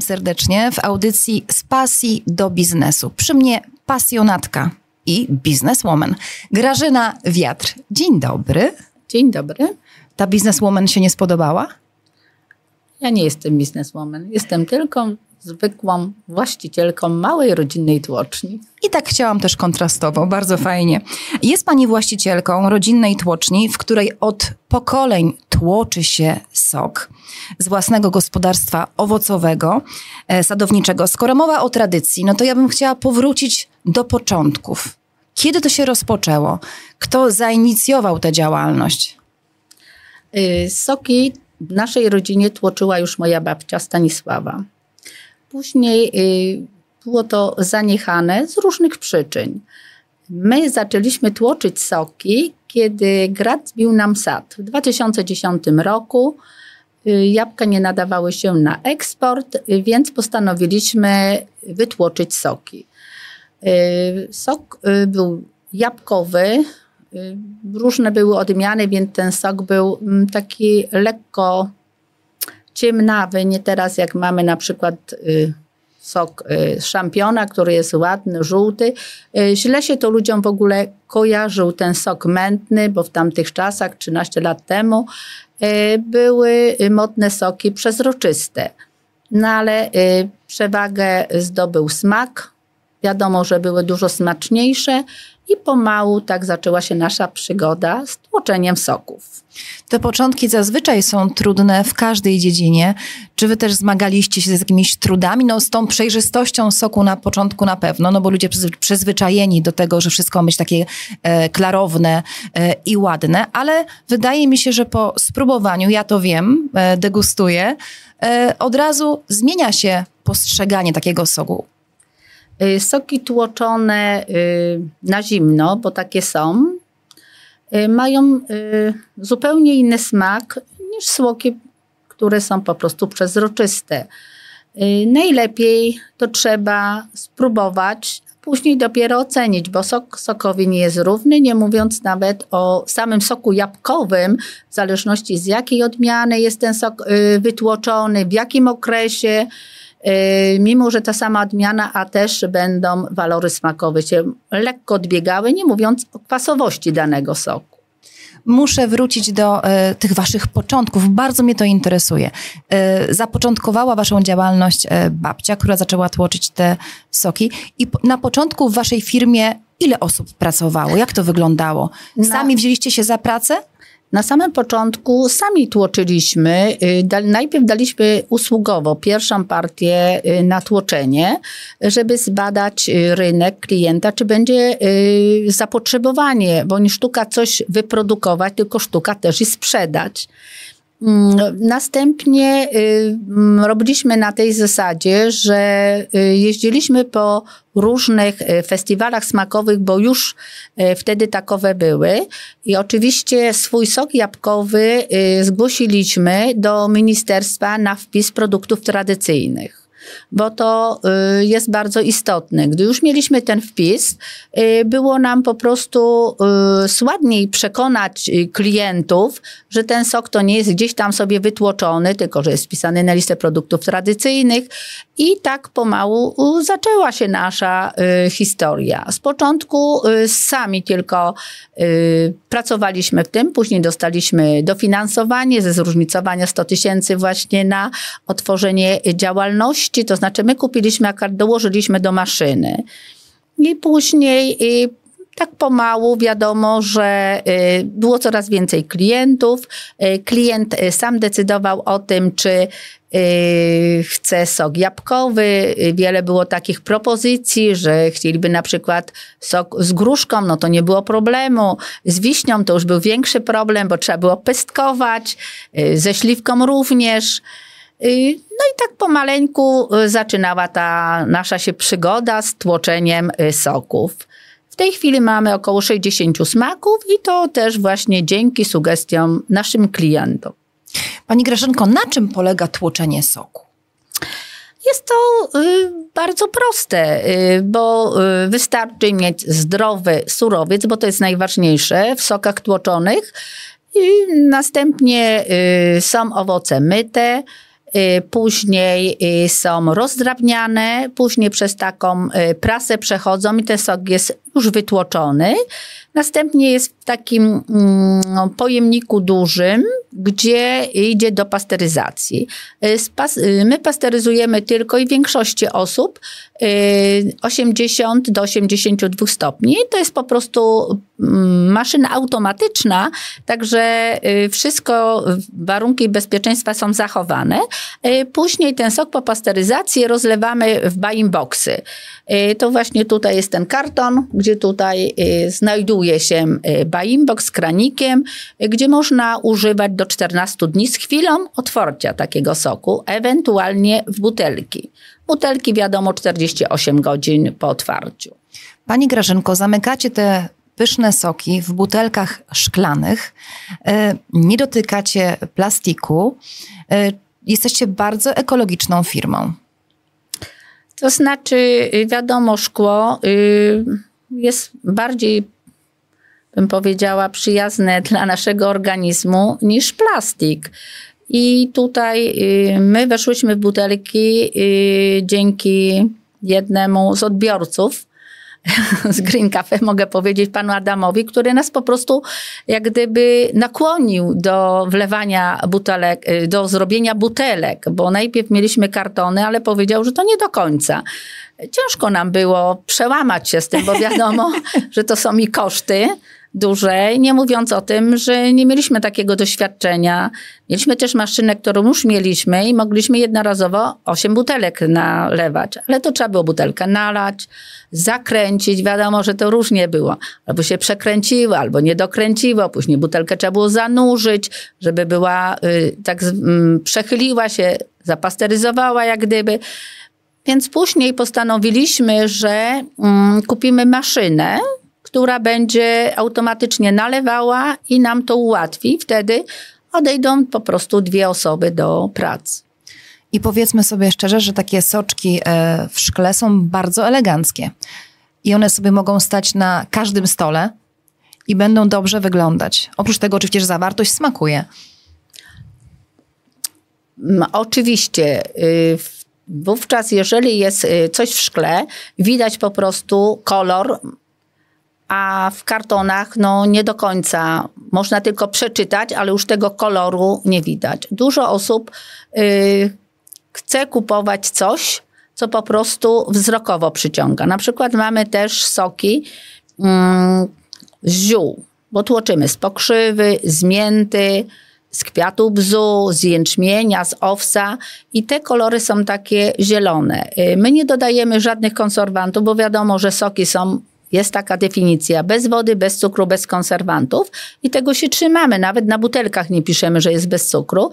Witam serdecznie w audycji z pasji do biznesu. Przy mnie pasjonatka i bizneswoman Grażyna Wiatr. Dzień dobry. Dzień dobry. Ta bizneswoman się nie spodobała? Ja nie jestem bizneswoman. Jestem tylko zwykłą właścicielką małej rodzinnej tłoczni. I tak chciałam też kontrastowo, bardzo fajnie. Jest pani właścicielką rodzinnej tłoczni, w której od pokoleń tłoczy się sok z własnego gospodarstwa owocowego, e, sadowniczego. Skoro mowa o tradycji, no to ja bym chciała powrócić do początków. Kiedy to się rozpoczęło? Kto zainicjował tę działalność? Y, soki w naszej rodzinie tłoczyła już moja babcia Stanisława. Później y, było to zaniechane z różnych przyczyn. My zaczęliśmy tłoczyć soki, kiedy grad zbił nam sad. W 2010 roku y, jabłka nie nadawały się na eksport, y, więc postanowiliśmy wytłoczyć soki. Sok był jabłkowy, różne były odmiany, więc ten sok był mm, taki lekko ciemnawy, nie teraz jak mamy na przykład y, sok y, szampiona, który jest ładny, żółty. Y, źle się to ludziom w ogóle kojarzył ten sok mętny, bo w tamtych czasach, 13 lat temu, były modne soki przezroczyste. No ale przewagę zdobył smak. Wiadomo, że były dużo smaczniejsze i pomału tak zaczęła się nasza przygoda z tłoczeniem soków. Te początki zazwyczaj są trudne w każdej dziedzinie. Czy wy też zmagaliście się z jakimiś trudami? No z tą przejrzystością soku na początku na pewno, no bo ludzie przyzwyczajeni do tego, że wszystko być takie e, klarowne e, i ładne, ale wydaje mi się, że po spróbowaniu, ja to wiem, e, degustuję, e, od razu zmienia się postrzeganie takiego soku. Y, soki tłoczone y, na zimno, bo takie są, y, mają zupełnie inny smak niż soki, które są po prostu przezroczyste. Najlepiej to trzeba spróbować, później dopiero ocenić, bo sok sokowy nie jest równy, nie mówiąc nawet o samym soku jabłkowym, w zależności z jakiej odmiany jest ten sok wytłoczony, w jakim okresie. Y, mimo że ta sama odmiana, a też będą walory smakowe się lekko odbiegały, nie mówiąc o kwasowości danego soku. Muszę wrócić do y, tych waszych początków. Bardzo mnie to interesuje. Y, zapoczątkowała waszą działalność y, babcia, która zaczęła tłoczyć te soki. I na początku w waszej firmie ile osób pracowało? Jak to wyglądało? Sami wzięliście się za pracę? Na samym początku sami tłoczyliśmy. Y, najpierw daliśmy usługowo pierwszą partię y, na tłoczenie, żeby zbadać y, rynek klienta, czy będzie zapotrzebowanie, bo nie sztuka coś wyprodukować, tylko sztuka też i sprzedać. Mm, następnie mm, robiliśmy na tej zasadzie, że jeździliśmy po różnych e, festiwalach smakowych, bo już wtedy takowe były. I oczywiście swój sok jabłkowy zgłosiliśmy do ministerstwa na wpis produktów tradycyjnych bo to y, jest bardzo istotne. Gdy już mieliśmy ten wpis, y, było nam po prostu y, słabniej przekonać klientów, że ten sok to nie jest gdzieś tam sobie wytłoczony, tylko że jest wpisany na listę produktów tradycyjnych. I tak pomału zaczęła się nasza historia. Z początku sami tylko pracowaliśmy w tym, później dostaliśmy dofinansowanie ze zróżnicowania 100 tysięcy właśnie na otworzenie działalności to znaczy my kupiliśmy akard, dołożyliśmy do maszyny. I później i tak pomału wiadomo, że y, było coraz więcej klientów. Y, klient y, sam decydował o tym, czy chce sok jabłkowy. Wiele było takich propozycji, że chcieliby na przykład sok z gruszką, no to nie było problemu. Z wiśnią to już był większy problem, bo trzeba było pestkować. Ze śliwką również. No i tak pomaleńku zaczynała ta nasza się przygoda z tłoczeniem soków. W tej chwili mamy około 60 smaków i to też właśnie dzięki sugestiom naszym klientom. Pani Grażynko, na czym polega tłoczenie soku? Jest to y, bardzo proste, y, bo y, wystarczy mieć zdrowy surowiec, bo to jest najważniejsze w sokach tłoczonych. I następnie są owoce myte, później są rozdrabniane, później przez taką prasę przechodzą i ten sok jest już wytłoczony. Następnie jest w takim mm, pojemniku dużym, gdzie idzie do pasteryzacji. Y, y, my pasteryzujemy tylko i w większości osób 80 y, do 82 stopni. To jest po prostu mm, maszyna automatyczna, także wszystko, warunki bezpieczeństwa są zachowane. Później ten sok po pasteryzacji rozlewamy w buying boxy. To właśnie tutaj jest ten karton, gdzie tutaj znajduje się buying box z kranikiem, gdzie można używać do 14 dni z chwilą otwarcia takiego soku, ewentualnie w butelki. Butelki wiadomo 48 godzin po otwarciu. Pani Grażynko, zamykacie te pyszne soki w butelkach szklanych, nie dotykacie plastiku, jesteście bardzo ekologiczną firmą. To znaczy, wiadomo, szkło y, jest bardziej bym powiedziała, przyjazne dla naszego organizmu niż plastik. I tutaj y, my weszłyśmy w butelki y, dzięki jednemu z odbiorców z Green Cafe, mogę powiedzieć panu Adamowi, który nas po prostu jak gdyby nakłonił do wlewania butelek, y, do zrobienia butelek, bo najpierw mieliśmy kartony, ale powiedział, że to nie do końca. Ciężko nam było przełamać się z tym, bo wiadomo, że to są i koszty dłużej, nie mówiąc o tym, że nie mieliśmy takiego doświadczenia. Mieliśmy też maszynę, którą już mieliśmy i mogliśmy jednorazowo 8 butelek nalewać, ale to trzeba było butelkę nalać, zakręcić, wiadomo, że to różnie było. Albo się przekręciło, albo nie dokręciło, później butelkę trzeba było zanurzyć, żeby była, y, tak y, przechyliła się, zapasteryzowała jak gdyby. Więc później postanowiliśmy, że y, kupimy maszynę, która będzie automatycznie nalewała i nam to ułatwi. Wtedy odejdą po prostu dwie osoby do pracy. I powiedzmy sobie szczerze, że takie soczki e, w szkle są bardzo eleganckie. I one sobie mogą stać na każdym stole i będą dobrze wyglądać. Oprócz tego oczywiście, że zawartość smakuje. Mm, oczywiście. Y, wówczas, jeżeli jest y, coś w szkle, widać po prostu kolor, a w kartonach no nie do końca. Można tylko przeczytać, ale już tego koloru nie widać. Dużo osób y, chce kupować coś, co po prostu wzrokowo przyciąga. Na przykład mamy też soki y, z ziół, bo tłoczymy z pokrzywy, z mięty, z kwiatu bzu, z jęczmienia, z owsa i te kolory są takie zielone. Y, my nie dodajemy żadnych konserwantów, bo wiadomo, że soki są jest taka definicja, bez wody, bez cukru, bez konserwantów i tego się trzymamy. Nawet na butelkach nie piszemy, że jest bez cukru,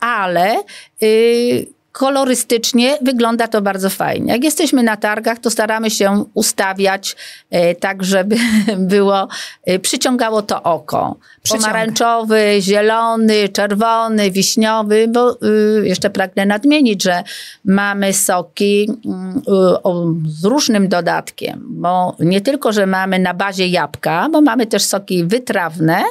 ale yy, kolorystycznie wygląda to bardzo fajnie. Jak jesteśmy na targach, to staramy się ustawiać e, tak, żeby było, e, przyciągało to oko. Pomarańczowy, zielony, czerwony, wiśniowy, bo y, jeszcze pragnę nadmienić, że mamy soki y, z różnym dodatkiem, bo nie tylko, że mamy na bazie jabłka, bo mamy też soki wytrawne,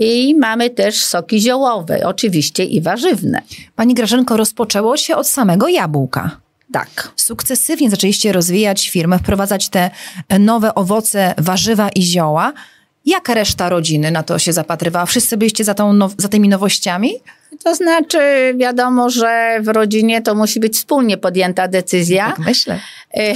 i mamy też soki ziołowe, oczywiście i warzywne. Pani Grażynko, rozpoczęło się od samego jabłka. Tak. Sukcesywnie zaczęliście rozwijać firmę, wprowadzać te nowe owoce, warzywa i zioła. Jak reszta rodziny na to się zapatrywała? Wszyscy byliście za, tą za tymi nowościami? To znaczy, wiadomo, że w rodzinie to musi być wspólnie podjęta decyzja. Tak myślę.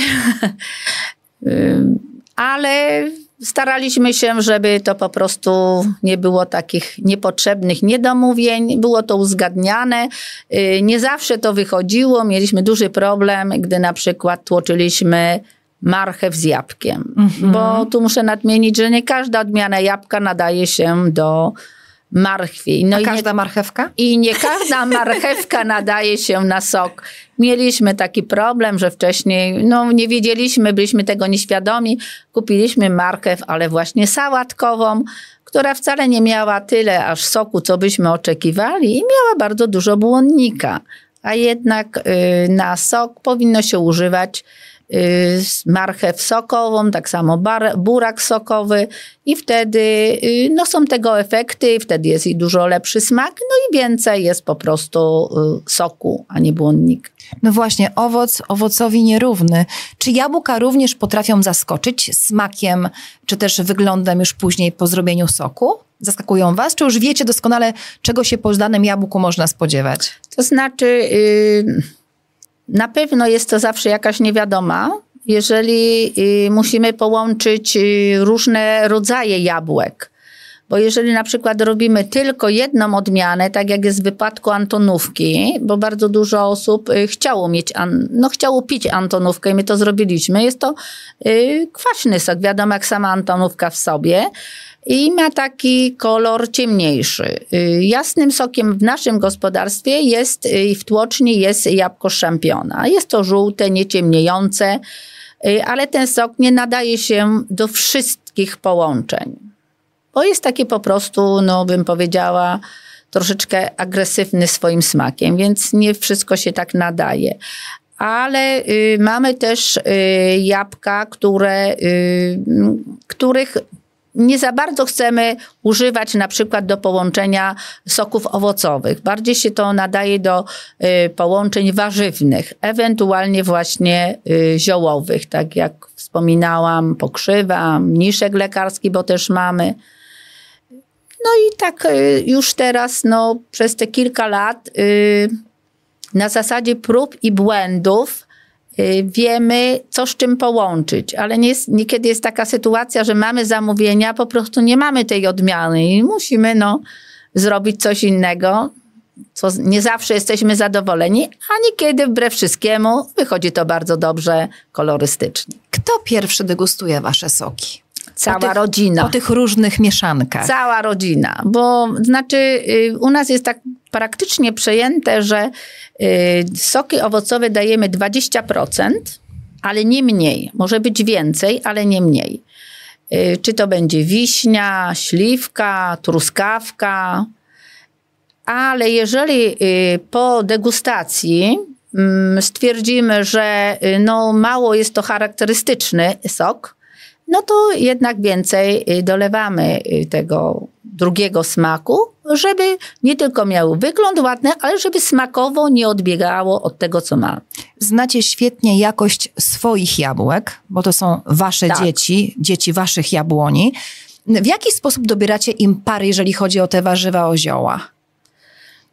Ale Staraliśmy się, żeby to po prostu nie było takich niepotrzebnych niedomówień, było to uzgadniane. Y, nie zawsze to wychodziło, mieliśmy duży problem, gdy na przykład tłoczyliśmy marchew z jabłkiem, mhm. bo tu muszę nadmienić, że nie każda odmiana jabłka nadaje się do marchwi. No i każda nie, marchewka? I nie każda marchewka nadaje się na sok. Mieliśmy taki problem, że wcześniej no, nie wiedzieliśmy, byliśmy tego nieświadomi. Kupiliśmy marchew, ale właśnie sałatkową, która wcale nie miała tyle aż soku, co byśmy oczekiwali i miała bardzo dużo błonnika. A jednak y, na sok powinno się używać marchew sokową, tak samo bar, burak sokowy i wtedy y, no, są tego efekty, wtedy jest i dużo lepszy smak, no i więcej jest po prostu y, soku, a nie błonnik. No właśnie, owoc owocowi nierówny. Czy jabłka również potrafią zaskoczyć smakiem, czy też wyglądem już później po zrobieniu soku? Zaskakują Was? Czy już wiecie doskonale, czego się po danym jabłku można spodziewać? To znaczy... Yy na pewno jest to zawsze jakaś niewiadoma, jeżeli y, musimy połączyć y, różne rodzaje jabłek. Bo jeżeli na przykład robimy tylko jedną odmianę, tak jak jest w wypadku Antonówki, bo bardzo dużo osób y, chciało mieć, no chciało pić Antonówkę i my to zrobiliśmy. Jest to kwaśny sok, wiadomo jak sama Antonówka w sobie i ma taki kolor ciemniejszy. Y, jasnym sokiem w naszym gospodarstwie jest y, i w tłoczni jest jabłko szampiona. Jest to żółte, nieciemniejące, y, ale ten sok nie nadaje się do wszystkich połączeń. Bo jest taki po prostu, no bym powiedziała, troszeczkę agresywny swoim smakiem, więc nie wszystko się tak nadaje. Ale y, mamy też y, jabłka, które, y, których nie za bardzo chcemy używać na przykład do połączenia soków owocowych. Bardziej się to nadaje do y, połączeń warzywnych, ewentualnie właśnie y, ziołowych, tak jak wspominałam, pokrzywa, mniszek lekarski, bo też mamy. No i tak y, już teraz, no, przez te kilka lat, na zasadzie prób i błędów, wiemy, co z czym połączyć, ale nie, niekiedy jest taka sytuacja, że mamy zamówienia, po prostu nie mamy tej odmiany i musimy no, zrobić coś innego, co nie zawsze jesteśmy zadowoleni, a niekiedy wbrew wszystkiemu wychodzi to bardzo dobrze kolorystycznie. Kto pierwszy degustuje wasze soki? Cała po tych, rodzina. Po tych różnych mieszankach. Cała rodzina, bo znaczy y, u nas jest tak praktycznie przejęte, że y, soki owocowe dajemy 20%, ale nie mniej. Może być więcej, ale nie mniej. Y, czy to będzie wiśnia, śliwka, truskawka, ale jeżeli po degustacji mm, stwierdzimy, że no mało jest to charakterystyczny sok, no to jednak więcej y, dolewamy y, tego drugiego smaku, żeby nie tylko miał wygląd ładny, ale żeby smakowo nie odbiegało od tego, co ma. Znacie świetnie jakość swoich jabłek, bo to są wasze tak. dzieci, dzieci waszych jabłoni. W jaki sposób dobieracie im pary, jeżeli chodzi o te warzywa ozioła?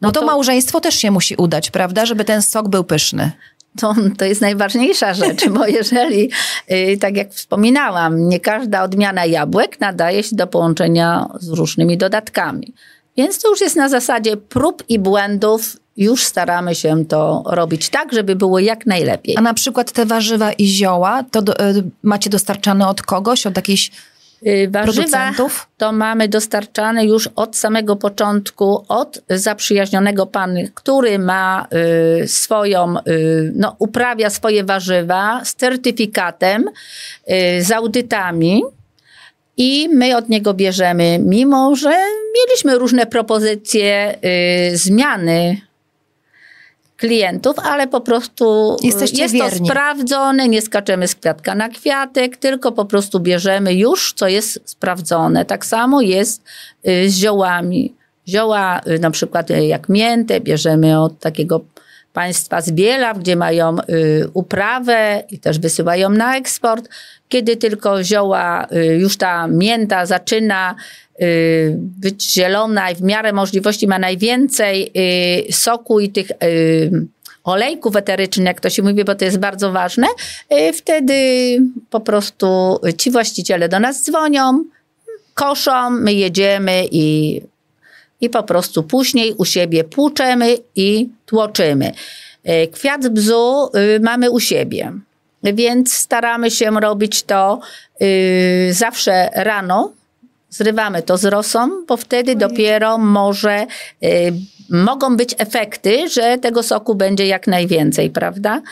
No, no to, to małżeństwo też się musi udać, prawda, żeby ten sok był pyszny to, to jest najważniejsza rzecz, bo jeżeli, y, tak jak wspominałam, nie każda odmiana jabłek nadaje się do połączenia z różnymi dodatkami. Więc to już jest na zasadzie prób i błędów. Już staramy się to robić tak, żeby było jak najlepiej. A na przykład te warzywa i zioła, to do, y, macie dostarczane od kogoś, od jakiejś warzywa to mamy dostarczane już od samego początku od zaprzyjaźnionego pana, który ma y, swoją, y, no, uprawia swoje warzywa z certyfikatem, y, z audytami. I my od niego bierzemy, mimo że mieliśmy różne propozycje y, zmiany klientów, ale po prostu y, Jesteście jest wierni. to sprawdzone, nie skaczemy z kwiatka na kwiatek, tylko po prostu bierzemy już, co jest sprawdzone. Tak samo jest y, z ziołami. Zioła y, na przykład jak miętę bierzemy od takiego państwa z Bielaw, gdzie mają uprawę i też wysyłają na eksport. Kiedy tylko zioła, już ta mięta zaczyna być zielona i w miarę możliwości ma najwięcej y, soku i tych y, olejków eterycznych, jak to się mówi, bo to jest bardzo ważne, wtedy po prostu ci właściciele do nas dzwonią, koszą, my jedziemy i, i po prostu później u siebie płuczemy i tłoczymy. Kwiat bzu mamy u siebie, więc staramy się robić to zawsze rano, zrywamy to z rosą, bo wtedy dopiero może y, mogą być efekty, że tego soku będzie jak najwięcej, prawda?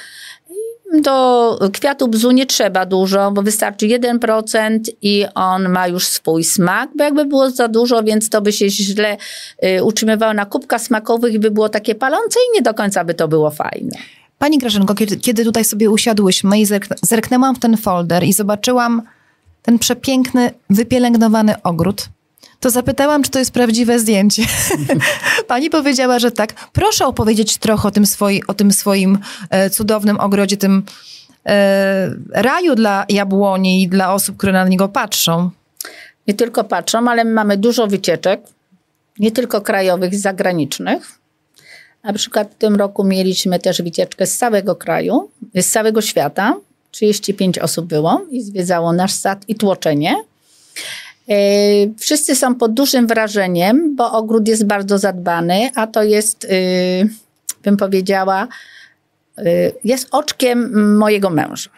Do kwiatu bzu nie trzeba dużo, bo wystarczy 1% i on ma już swój smak, bo jakby było za dużo, więc to by się źle y, utrzymywało na kubkach smakowych i by było takie palące i nie do końca by to było fajne. Pani Grażynko, kiedy, kiedy tutaj sobie usiadłyśmy i zerk zerknęłam w ten folder i zobaczyłam ten przepiękny, wypielęgnowany ogród, to zapytałam, czy to jest prawdziwe zdjęcie. Pani powiedziała, że tak. Proszę opowiedzieć trochę o tym, swoi, o tym swoim e, cudownym ogrodzie, tym e, raju dla jabłoni i dla osób, które na niego patrzą. Nie tylko patrzą, ale mamy dużo wycieczek, nie tylko krajowych, zagranicznych. Na przykład w tym roku mieliśmy też wycieczkę z całego kraju, z całego świata. 35 osób było i zwiedzało nasz sad i tłoczenie. E, wszyscy są pod dużym wrażeniem, bo ogród jest bardzo zadbany, a to jest, y, bym powiedziała, y, jest oczkiem mojego męża.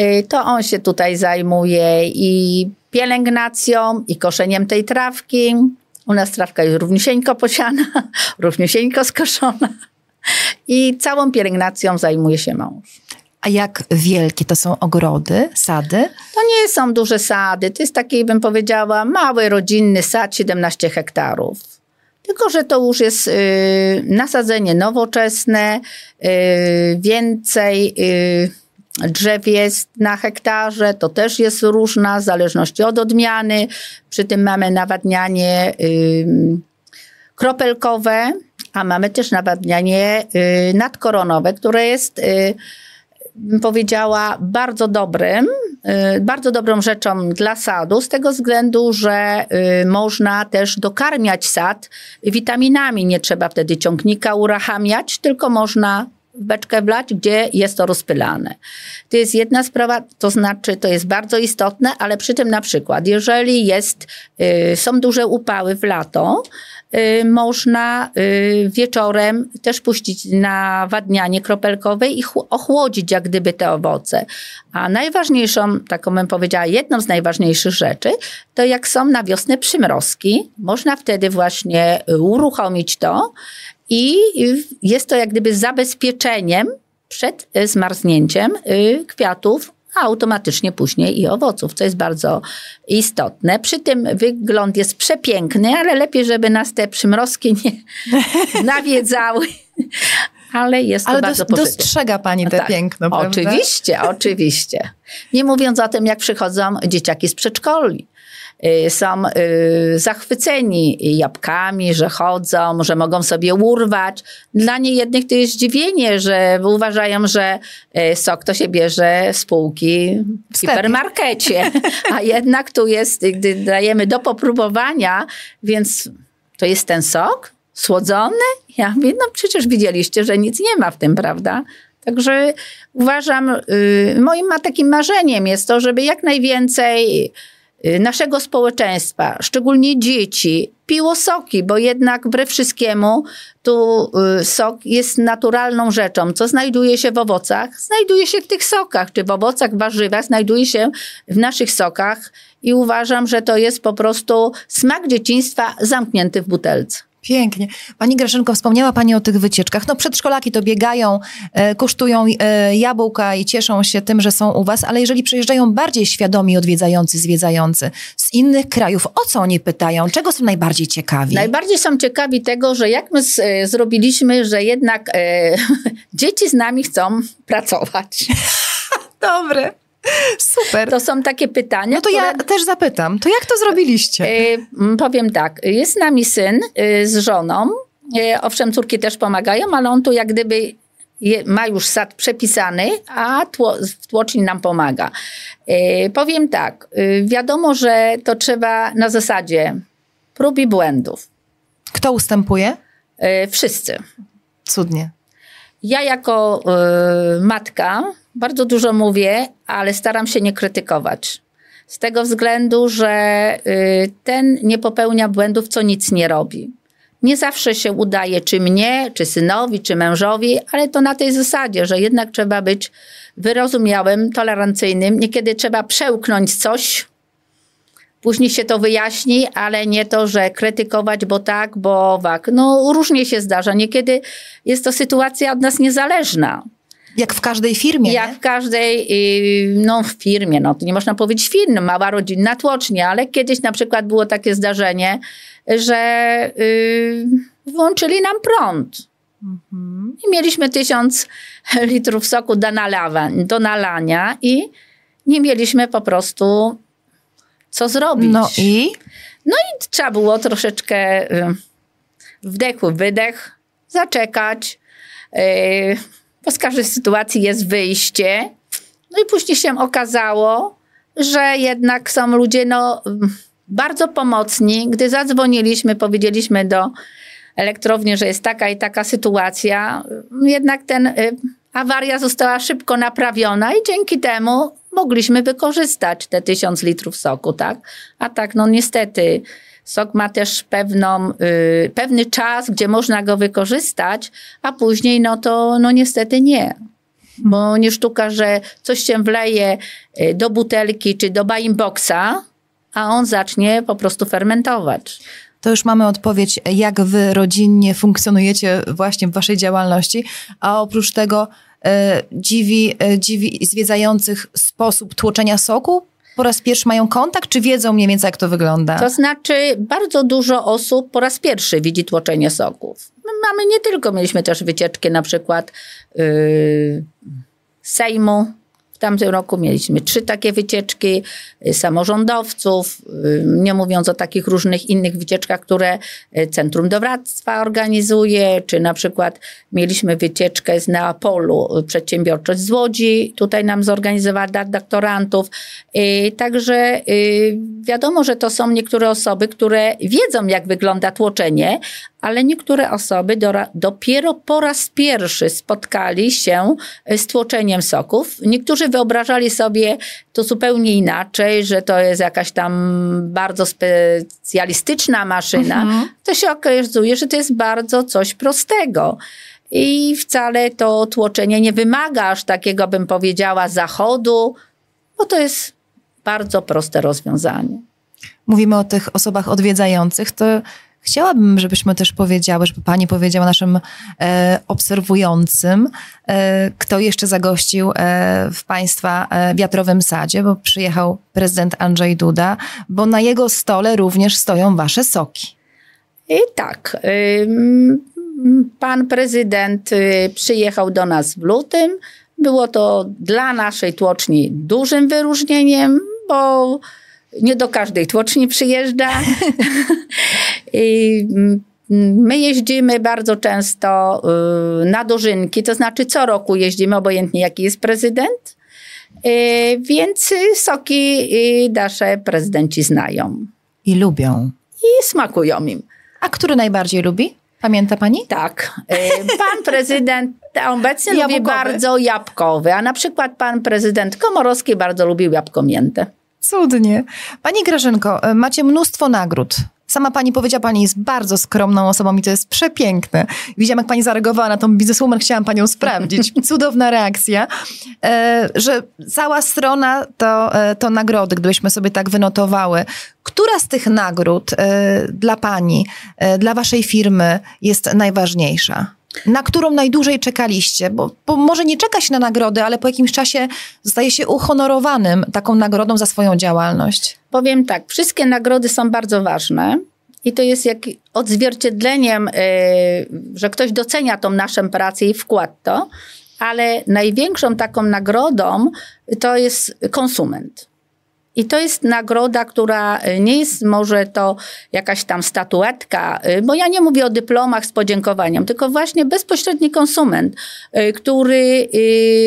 Y, to on się tutaj zajmuje i pielęgnacją, i koszeniem tej trawki. U nas trawka jest równiusieńko posiana, równiusieńko skoszona. I całą pielęgnacją zajmuje się mąż. A jak wielkie to są ogrody, sady? To nie są duże sady. To jest taki, bym powiedziała, mały rodzinny sad, 17 hektarów. Tylko, że to już jest y, nasadzenie nowoczesne, y, więcej y, drzew jest na hektarze, to też jest różna, w zależności od odmiany. Przy tym mamy nawadnianie y, kropelkowe, a mamy też nawadnianie y, nadkoronowe, które jest y, bym powiedziała, bardzo dobrym, y, bardzo dobrą rzeczą dla sadu, z tego względu, że y, można też dokarmiać sad witaminami. Nie trzeba wtedy ciągnika uruchamiać, tylko można beczkę wlać, gdzie jest to rozpylane. To jest jedna sprawa, to znaczy to jest bardzo istotne, ale przy tym na przykład, jeżeli jest, y, są duże upały w lato, Y, można y, wieczorem też puścić na wadnianie kropelkowe i ochłodzić jak gdyby te owoce. A najważniejszą, taką bym powiedziała, jedną z najważniejszych rzeczy, to jak są na wiosnę przymrozki, można wtedy właśnie uruchomić to i jest to jak gdyby zabezpieczeniem przed zmarznięciem y, kwiatów a automatycznie później i owoców, co jest bardzo istotne. Przy tym wygląd jest przepiękny, ale lepiej, żeby nas te przymrozki nie nawiedzały. Ale jest to ale bardzo dos, dostrzega Pani te tak, piękno, prawda? Oczywiście, oczywiście. Nie mówiąc o tym, jak przychodzą dzieciaki z przedszkoli. Y, są y, zachwyceni jabłkami, że chodzą, że mogą sobie urwać. Dla niejednych to jest zdziwienie, że uważają, że y, sok to się bierze z półki w hipermarkecie, a jednak tu jest, gdy dajemy do popróbowania, więc to jest ten sok słodzony? Ja mówię, no przecież widzieliście, że nic nie ma w tym, prawda? Także uważam, moim takim marzeniem jest to, żeby jak najwięcej naszego społeczeństwa, szczególnie dzieci, piło soki, bo jednak wbrew wszystkiemu tu y, sok jest naturalną rzeczą. Co znajduje się w owocach? Znajduje się w tych sokach, czy w owocach, warzywach, znajduje się w naszych sokach i uważam, że to jest po prostu smak dzieciństwa zamknięty w butelce. Pięknie. Pani Graszynko, wspomniała Pani o tych wycieczkach. No przedszkolaki to biegają, e, kosztują e, jabłka i cieszą się tym, że są u Was, ale jeżeli przyjeżdżają bardziej świadomi odwiedzający, zwiedzający z innych krajów, o co oni pytają? Czego są najbardziej ciekawi? Najbardziej są ciekawi tego, że jak my z, e, zrobiliśmy, że jednak e, dzieci z nami chcą pracować. Dobre. Super. To są takie pytania. No to które... ja też zapytam, to jak to zrobiliście? Y, powiem tak, jest z nami syn y, z żoną. Y, owszem, córki też pomagają, ale on tu jak gdyby je, ma już sad przepisany, a tło, nam pomaga. powiem tak, wiadomo, że to trzeba na zasadzie prób i błędów. Kto ustępuje? wszyscy. Cudnie. Ja jako matka bardzo dużo mówię, ale staram się nie krytykować. Z tego względu, że y, ten nie popełnia błędów, co nic nie robi. Nie zawsze się udaje, czy mnie, czy synowi, czy mężowi, ale to na tej zasadzie, że jednak trzeba być wyrozumiałym, tolerancyjnym. Niekiedy trzeba przełknąć coś, Później się to wyjaśni, ale nie to, że krytykować, bo tak, bo wak. No różnie się zdarza. Niekiedy jest to sytuacja od nas niezależna. Jak w każdej firmie. Jak nie? w każdej, y, no w firmie, no to nie można powiedzieć firmy, mała rodzinna tłocznia, ale kiedyś na przykład było takie zdarzenie, że y, włączyli nam prąd. Mhm. I mieliśmy tysiąc litrów soku do, nalawa, do nalania i nie mieliśmy po prostu co zrobić. No i? Trzeba było troszeczkę wdechu, wydech, zaczekać. y, Bo z każdej sytuacji jest wyjście. No i później się okazało, że jednak są ludzie no, bardzo pomocni. Gdy zadzwoniliśmy, powiedzieliśmy do elektrowni, że jest taka i taka sytuacja, jednak ten y, awaria została szybko naprawiona i dzięki temu mogliśmy wykorzystać te tysiąc litrów soku, tak? A tak, no niestety, sok ma też pewną, y, pewny czas, gdzie można go wykorzystać, a później, no to no niestety nie. Bo nie sztuka, że coś się wleje y, do butelki czy do boxa, a on zacznie po prostu fermentować. To już mamy odpowiedź, jak wy rodzinnie funkcjonujecie właśnie w waszej działalności, a oprócz tego dziwi, e, dziwi zwiedzających sposób tłoczenia soku? Po raz pierwszy mają kontakt, czy wiedzą mniej więcej, jak to wygląda? To znaczy, bardzo dużo osób po raz pierwszy widzi tłoczenie soków. My mamy nie tylko, mieliśmy też wycieczki na przykład yy, Sejmu. W tamtym roku mieliśmy trzy takie wycieczki y, samorządowców, y, nie mówiąc o takich różnych innych wycieczkach, które y, Centrum Dowractwa organizuje, czy na przykład mieliśmy wycieczkę z Neapolu, przedsiębiorczość z Łodzi, tutaj nam zorganizowała dla doktorantów. Także wiadomo, że to są niektóre osoby, które wiedzą, jak wygląda tłoczenie, ale niektóre osoby dora- dopiero po raz pierwszy spotkali się z tłoczeniem soków. Niektórzy wyobrażali sobie to zupełnie inaczej, że to jest jakaś tam bardzo specjalistyczna maszyna. Mhm. To się okazuje, że to jest bardzo coś prostego. I wcale to tłoczenie nie wymaga aż takiego, bym powiedziała, zachodu, bo to jest bardzo proste rozwiązanie. Mówimy o tych osobach odwiedzających, to chciałabym, żebyśmy też powiedziały, żeby pani powiedziała naszym e, obserwującym, e, kto jeszcze zagościł e, w państwa e, wiatrowym sadzie, bo przyjechał prezydent Andrzej Duda, bo na jego stole również stoją wasze soki. I tak, pan prezydent y, przyjechał do nas w lutym. Było to dla naszej tłoczni dużym wyróżnieniem, bo nie do każdej tłoczni przyjeżdża. I, mm, My jeździmy bardzo często y, na dożynki, to znaczy co roku jeździmy, obojętnie jaki jest prezydent. Y, Więc soki nasze prezydenci znają I lubią. i smakują im. A który najbardziej lubi? Pamięta pani? Tak. Y, Pan prezydent obecnie lubi bardzo jabłkowy, a na przykład pan prezydent Komorowski bardzo lubił jabłko mięte. Cudnie. Pani Grażynko, macie mnóstwo nagród. Sama pani powiedziała, pani jest bardzo skromną osobą i to jest przepiękne. Widziałam, jak pani zareagowała na tą bizneswoman, chciałam panią sprawdzić. Cudowna reakcja, e, że cała strona to, e, to nagrody, gdybyśmy sobie tak wynotowały. Która z tych nagród e, dla pani, dla waszej firmy jest najważniejsza? Na którą najdłużej czekaliście? Bo, bo może nie czeka się na nagrody, ale po jakimś czasie zostaje się uhonorowanym taką nagrodą za swoją działalność. Powiem tak, wszystkie nagrody są bardzo ważne i to jest jak odzwierciedleniem, y, że ktoś docenia tą naszą pracę i wkład to, ale największą taką nagrodą to jest konsument. I to jest nagroda, która y, nie jest może to jakaś tam statuetka, y, bo ja nie mówię o dyplomach z podziękowaniem, tylko właśnie bezpośredni konsument, y, który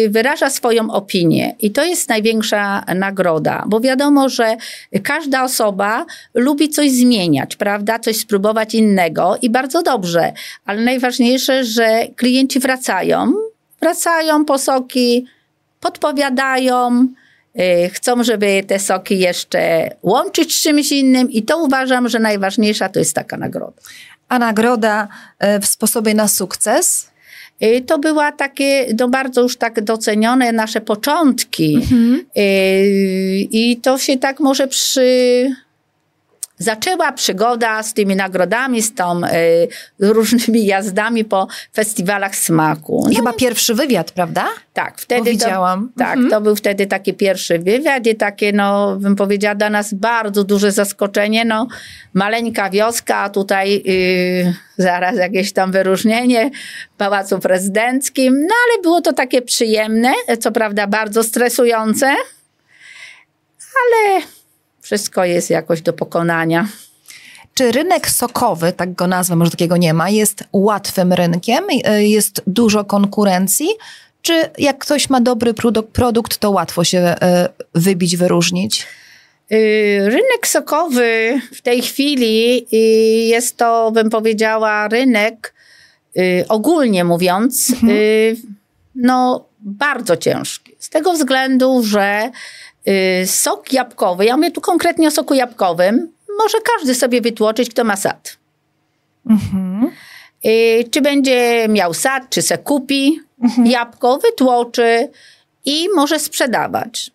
wyraża swoją opinię. I to jest największa nagroda, bo wiadomo, że każda osoba lubi coś zmieniać, prawda? Coś spróbować innego i bardzo dobrze, ale najważniejsze, że klienci wracają, wracają po soki, podpowiadają, chcą, żeby te soki jeszcze łączyć z czymś innym i to uważam, że najważniejsza to jest taka nagroda. A nagroda e, w sposobie na sukces? Y, To była takie, no bardzo już tak docenione nasze początki. Y, I to się tak może przy, zaczęła przygoda z tymi nagrodami, z tą y, różnymi jazdami po festiwalach smaku. I chyba pierwszy wywiad, prawda? Tak, wtedy Bo widziałam. To, tak, Mhm. to był wtedy taki pierwszy wywiad i takie, no, bym powiedziała, dla nas bardzo duże zaskoczenie. No, maleńka wioska, a tutaj y, zaraz jakieś tam wyróżnienie w Pałacu Prezydenckim. No, ale było to takie przyjemne, co prawda bardzo stresujące, ale wszystko jest jakoś do pokonania. Czy rynek sokowy, tak go nazwę, może takiego nie ma, jest łatwym rynkiem? Y, Jest dużo konkurencji? Czy jak ktoś ma dobry produ- produkt, to łatwo się y, wybić, wyróżnić? Y, Rynek sokowy w tej chwili jest to, bym powiedziała, rynek ogólnie mówiąc, y, no bardzo ciężki. Z tego względu, że sok jabłkowy, ja mówię tu konkretnie o soku jabłkowym, może każdy sobie wytłoczyć, kto ma sad. Y, Czy będzie miał sad, czy se kupi jabłko, wytłoczy i może sprzedawać.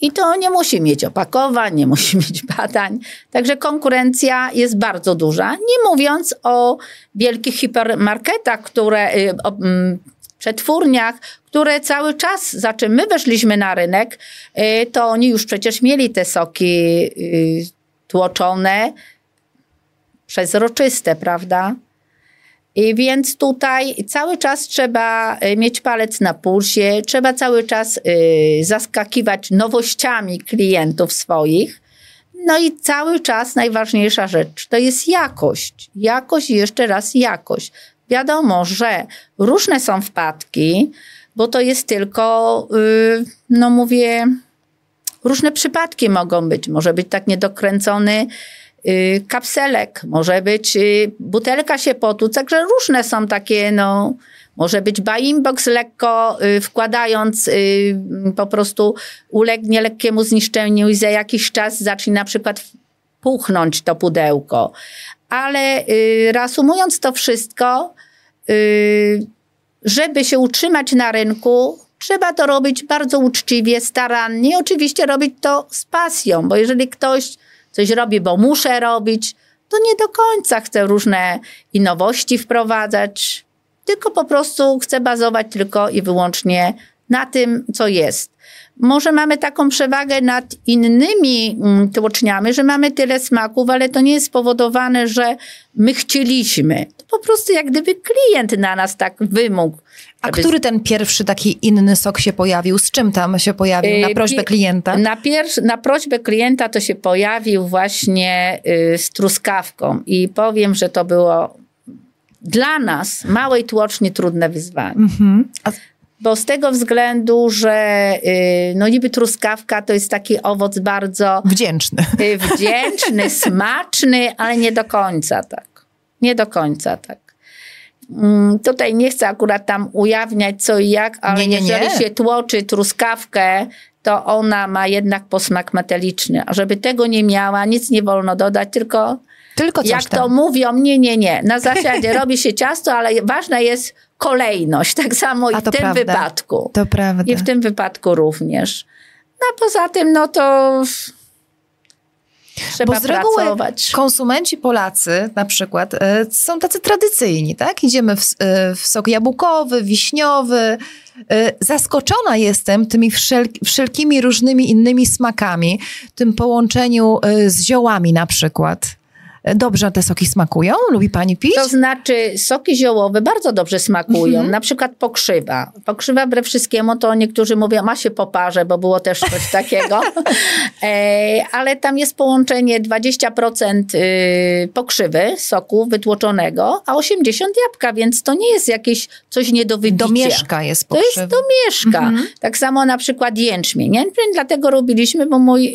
I to nie musi mieć opakowań, nie musi mieć badań. Także konkurencja jest bardzo duża. Nie mówiąc o wielkich hipermarketach, które, y, o, mm, przetwórniach, które cały czas, za czym my weszliśmy na rynek, y, to oni już przecież mieli te soki y, tłoczone przezroczyste, prawda? I więc tutaj cały czas trzeba y, mieć palec na pulsie, trzeba cały czas zaskakiwać nowościami klientów swoich. No i cały czas najważniejsza rzecz to jest jakość. Jakość i jeszcze raz jakość. Wiadomo, że różne są wpadki, bo to jest tylko, y, no mówię, różne przypadki mogą być. Może być tak niedokręcony y, kapselek, może być y, butelka się potłuc, także różne są takie, no, może być buy-in-box lekko wkładając, po prostu ulegnie lekkiemu zniszczeniu i za jakiś czas zacznie na przykład puchnąć to pudełko. Ale y, reasumując to wszystko, y, żeby się utrzymać na rynku, trzeba to robić bardzo uczciwie, starannie. Oczywiście robić to z pasją, bo jeżeli ktoś coś robi, bo muszę robić, to nie do końca chce różne i nowości wprowadzać, tylko po prostu chce bazować tylko i wyłącznie na tym, co jest. Może mamy taką przewagę nad innymi mm, tłoczniami, że mamy tyle smaków, ale to nie jest spowodowane, że my chcieliśmy. To po prostu jak gdyby klient na nas tak wymógł. A żeby- który ten pierwszy taki inny sok się pojawił? Z czym tam się pojawił? Na Y, prośbę klienta? Na, pierwszy, na prośbę klienta to się pojawił właśnie y, z truskawką i powiem, że to było dla nas, małej tłoczni, trudne wyzwanie. Mhm. A Bo z tego względu, że y, no niby truskawka to jest taki owoc bardzo wdzięczny. y, wdzięczny, smaczny, ale nie do końca tak. Nie do końca tak. Mm, Tutaj nie chcę akurat tam ujawniać co i jak, ale Nie, nie, nie. jeżeli się tłoczy truskawkę, to ona ma jednak posmak metaliczny. A żeby tego nie miała, nic nie wolno dodać, tylko Tylko coś jak tam. to mówią, nie, nie, nie. Na zasadzie robi się ciasto, ale ważna jest kolejność. Tak samo i w tym prawda. wypadku. To prawda. I w tym wypadku również. No a poza tym, no to trzeba Bo z reguły pracować. konsumenci Polacy na przykład e, są tacy tradycyjni, tak? Idziemy w, e, w sok jabłkowy, wiśniowy. E, Zaskoczona jestem tymi wszel wszelkimi różnymi innymi smakami, tym połączeniu z ziołami na przykład. Dobrze te soki smakują? Lubi pani pić? To znaczy, soki ziołowe bardzo dobrze smakują. Na przykład pokrzywa. Pokrzywa wbrew wszystkiemu, to niektórzy mówią, ma się poparze, bo było też coś takiego. e, ale tam jest połączenie 20% y, pokrzywy, soku wytłoczonego, a 80% jabłka, więc to nie jest jakieś coś nie do wybicia. Domieszka jest To jest domieszka. Tak samo na przykład jęczmień. Jęczmień dlatego robiliśmy, bo mój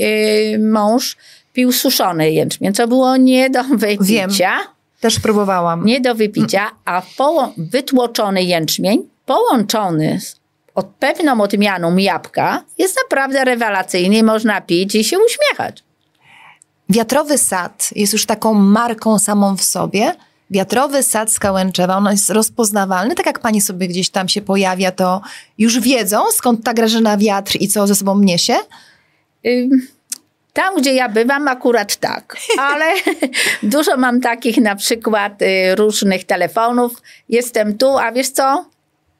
y, mąż pił suszony jęczmień, co było nie do wypicia. Też próbowałam. Nie do wypicia, a poło- wytłoczony jęczmień połączony z od pewną odmianą jabłka jest naprawdę rewelacyjny i można pić i się uśmiechać. Wiatrowy sad jest już taką marką samą w sobie. Wiatrowy sad z Kałęczewa, on jest rozpoznawalny. Tak jak pani sobie gdzieś tam się pojawia, to już wiedzą skąd ta Grażyna Wiatr i co ze sobą niesie. Ym, Tam, gdzie ja bywam, akurat tak, ale dużo mam takich na przykład y, różnych telefonów. Jestem tu, a wiesz co?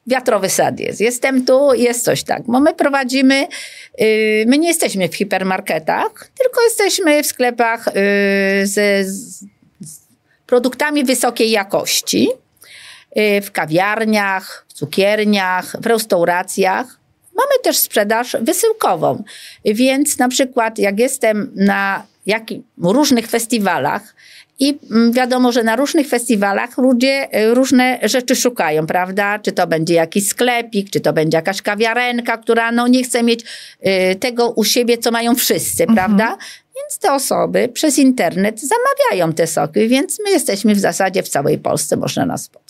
Wiatrowy sad jest. Jestem tu, jest coś tak. Bo my prowadzimy, y, my nie jesteśmy w hipermarketach, tylko jesteśmy w sklepach y, ze z produktami wysokiej jakości, w kawiarniach, w cukierniach, w restauracjach. Mamy też sprzedaż wysyłkową, więc na przykład jak jestem na różnych festiwalach i mm, wiadomo, że na różnych festiwalach ludzie y, różne rzeczy szukają, prawda? Czy to będzie jakiś sklepik, czy to będzie jakaś kawiarenka, która no nie chce mieć y, tego u siebie, co mają wszyscy, mhm. prawda? Więc te osoby przez internet zamawiają te soki, więc my jesteśmy w zasadzie w całej Polsce, można nas spotkać.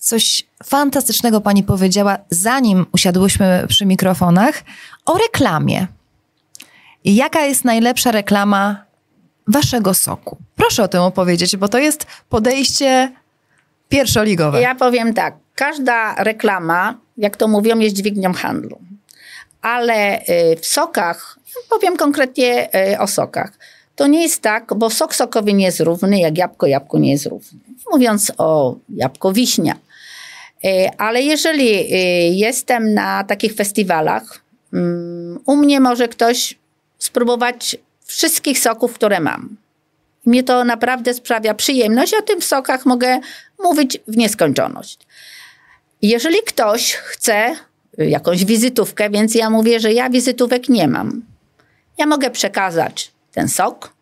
Coś fantastycznego pani powiedziała, zanim usiadłyśmy przy mikrofonach, o reklamie. Jaka jest najlepsza reklama waszego soku? Proszę o tym opowiedzieć, bo to jest podejście pierwszoligowe. Ja powiem tak, każda reklama, jak to mówią, jest dźwignią handlu. Ale y, w sokach, powiem konkretnie y, o sokach, to nie jest tak, bo sok sokowy nie jest równy, jak jabłko jabłko nie jest równy. Mówiąc o jabłko wiśnia, ale jeżeli e, jestem na takich festiwalach, mm, u mnie może ktoś spróbować wszystkich soków, które mam. Mnie to naprawdę sprawia przyjemność, o tym sokach mogę mówić w nieskończoność. Jeżeli ktoś chce jakąś wizytówkę, więc ja mówię, że ja wizytówek nie mam. Ja mogę przekazać ten sok.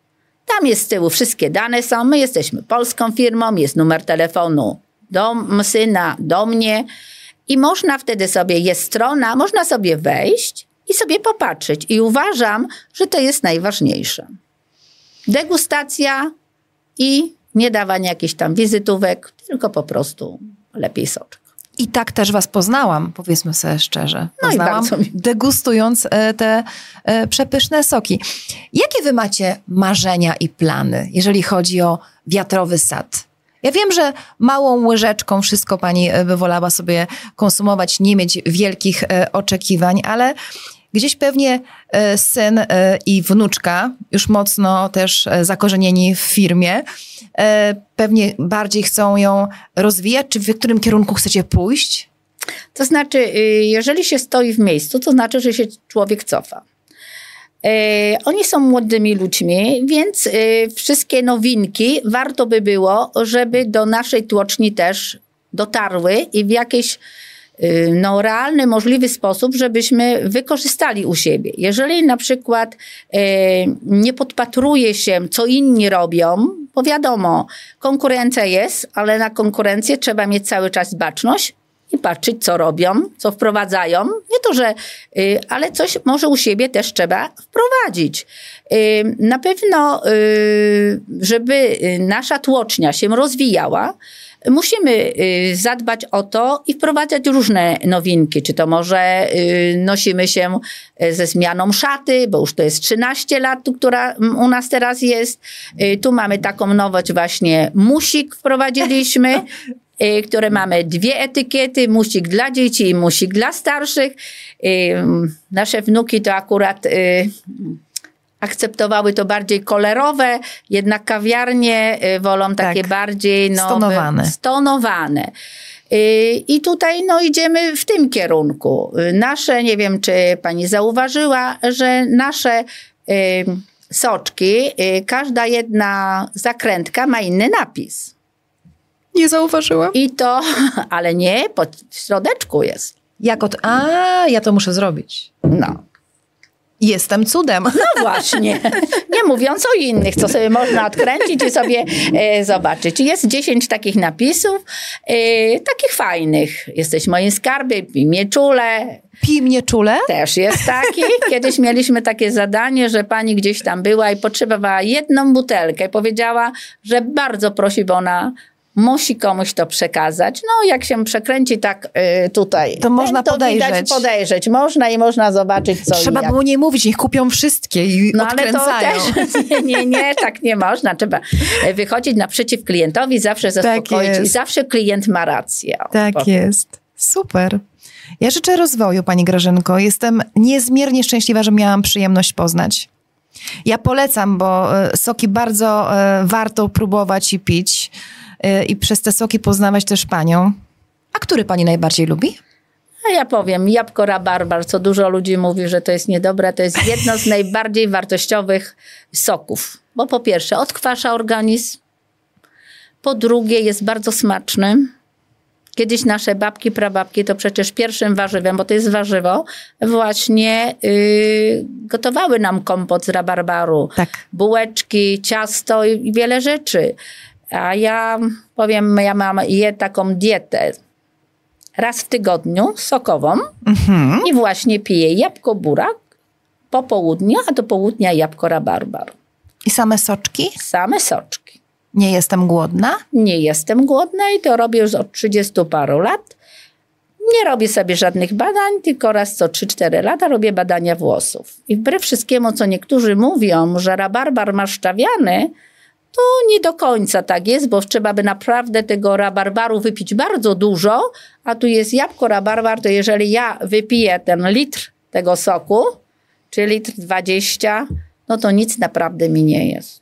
Tam jest z tyłu wszystkie dane są. My jesteśmy polską firmą, jest numer telefonu do syna, do mnie. I można wtedy sobie, jest strona, można sobie wejść i sobie popatrzeć. I uważam, że to jest najważniejsze. Degustacja i nie dawanie jakichś tam wizytówek, tylko po prostu lepiej soczek. I tak też was poznałam, powiedzmy sobie szczerze. Poznałam, no i degustując e, te e, przepyszne soki. Jakie wy macie marzenia i plany, jeżeli chodzi o wiatrowy sad? Ja wiem, że małą łyżeczką wszystko pani e, by wolała sobie konsumować, nie mieć wielkich e, oczekiwań, ale gdzieś pewnie e, syn i wnuczka, już mocno też zakorzenieni w firmie, pewnie bardziej chcą ją rozwijać. Czy w którym kierunku chcecie pójść? To znaczy, y, jeżeli się stoi w miejscu, to znaczy, że się człowiek cofa. E, oni są młodymi ludźmi, więc e, wszystkie nowinki warto by było, żeby do naszej tłoczni też dotarły i w jakiś e, no, realny, możliwy sposób, żebyśmy wykorzystali u siebie. Jeżeli na przykład nie podpatruje się, co inni robią, bo wiadomo, konkurencja jest, ale na konkurencję trzeba mieć cały czas baczność, i patrzeć, co robią, co wprowadzają. Nie to, że, y, ale coś może u siebie też trzeba wprowadzić. Y, na pewno, y, żeby nasza tłocznia się rozwijała, musimy zadbać o to i wprowadzać różne nowinki. Czy to może nosimy się ze zmianą szaty, bo już to jest 13 lat, która u nas teraz jest. Tu mamy taką nowość właśnie musik wprowadziliśmy. Y, które mamy dwie etykiety, musik dla dzieci i musik dla starszych. Y, nasze wnuki to akurat y, akceptowały to bardziej kolorowe, jednak kawiarnie wolą takie tak. bardziej no, stonowane. stonowane. I tutaj no, idziemy w tym kierunku. Nasze, nie wiem czy pani zauważyła, że nasze soczki, każda jedna zakrętka ma inny napis. Nie zauważyłam. I to, ale nie, pod, w środeczku jest. Jak od... A, ja to muszę zrobić. No. Jestem cudem. No właśnie. Nie mówiąc o innych, co sobie można odkręcić i sobie e, zobaczyć. Jest 10 takich napisów, e, takich fajnych. Jesteś moim skarbie, pij mnie czule. Pij mnie czule? Też jest taki. Kiedyś mieliśmy takie zadanie, że pani gdzieś tam była i potrzebowała jedną butelkę. Powiedziała, że bardzo prosi, bo ona musi komuś to przekazać. No, jak się przekręci tak y, tutaj, to można to podejrzeć. podejrzeć. Można i można zobaczyć, co Trzeba było nie mówić, niech kupią wszystkie i no, odkręcają. ale to też, nie, nie, nie, tak nie można. Trzeba wychodzić naprzeciw klientowi, zawsze tak zaspokoić tak i zawsze klient ma rację. Tak jest. Super. Ja życzę rozwoju, Pani Grażynko. Jestem niezmiernie szczęśliwa, że miałam przyjemność poznać. Ja polecam, bo e, soki bardzo e, warto próbować i pić e, i przez te soki poznawać też panią. A który pani najbardziej lubi? A ja powiem, jabłko rabarbar, co dużo ludzi mówi, że to jest niedobre, to jest jedno z najbardziej wartościowych soków. Bo po pierwsze odkwasza organizm, po drugie jest bardzo smaczny. Kiedyś nasze babki, prababki to przecież pierwszym warzywem, bo to jest warzywo, właśnie yy, gotowały nam kompot z rabarbaru. Tak. Bułeczki, ciasto i, i wiele rzeczy. A ja powiem, ja mam je taką dietę raz w tygodniu sokową i właśnie piję jabłko burak po południu, a do południa jabłko rabarbar. I same soczki? Same soczki. Nie jestem głodna? Nie jestem głodna i to robię już od 30 paru lat. Nie robię sobie żadnych badań, tylko raz co 3-4 lata robię badania włosów. I wbrew wszystkiemu, co niektórzy mówią, że rabarbar maszczawiany, to nie do końca tak jest, bo trzeba by naprawdę tego rabarbaru wypić bardzo dużo, a tu jest jabłko rabarbar, to jeżeli ja wypiję ten litr tego soku, czy litr 20, no to nic naprawdę mi nie jest.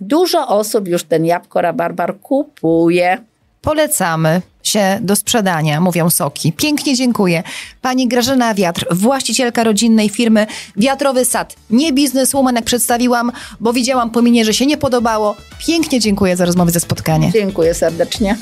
Dużo osób już ten jabłko rabarbar kupuje. Polecamy się do sprzedania, mówią soki. Pięknie dziękuję. Pani Grażyna Wiatr, właścicielka rodzinnej firmy Wiatrowy Sad. Nie bizneswoman, jak przedstawiłam, bo widziałam po minie, że się nie podobało. Pięknie dziękuję za rozmowę ze spotkanie. Dziękuję serdecznie.